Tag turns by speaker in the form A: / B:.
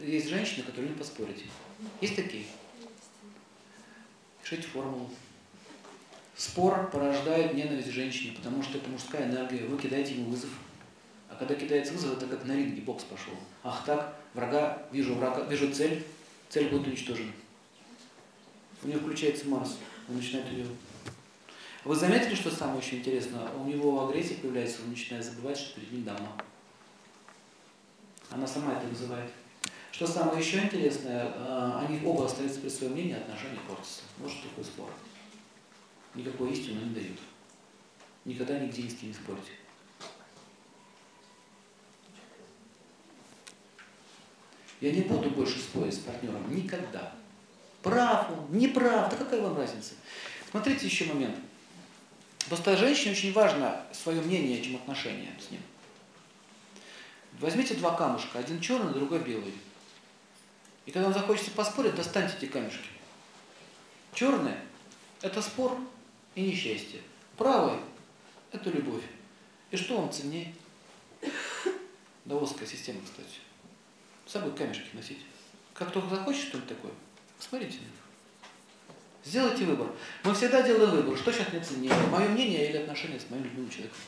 A: есть женщины, которые не поспорить. Есть такие? Пишите формулу. Спор порождает ненависть к женщине, потому что это мужская энергия. Вы кидаете ему вызов. А когда кидается вызов, это как на ринге бокс пошел. Ах так, врага, вижу врага, вижу цель, цель будет уничтожена. У него включается Марс, он начинает ее... Вы заметили, что самое очень интересное? У него агрессия появляется, он начинает забывать, что перед ним дама. Она сама это вызывает. Что самое еще интересное, э, они оба остаются при своем мнении, отношения портятся. Может такой спор. Никакой истины не дают. Никогда нигде кем не спорите. Я не буду больше спорить с партнером. Никогда. Прав он, не прав, да какая вам разница? Смотрите еще момент. Просто женщине очень важно свое мнение, чем отношения с ним. Возьмите два камушка, один черный, другой белый. И когда вам захочется поспорить, достаньте эти камешки. Черный – это спор и несчастье. Правый – это любовь. И что вам ценнее? Даосская система, кстати. С собой камешки носить. Как только захочешь что-нибудь такое, посмотрите на них. Сделайте выбор. Мы всегда делаем выбор, что сейчас мне ценнее, мое мнение или отношения с моим любимым человеком.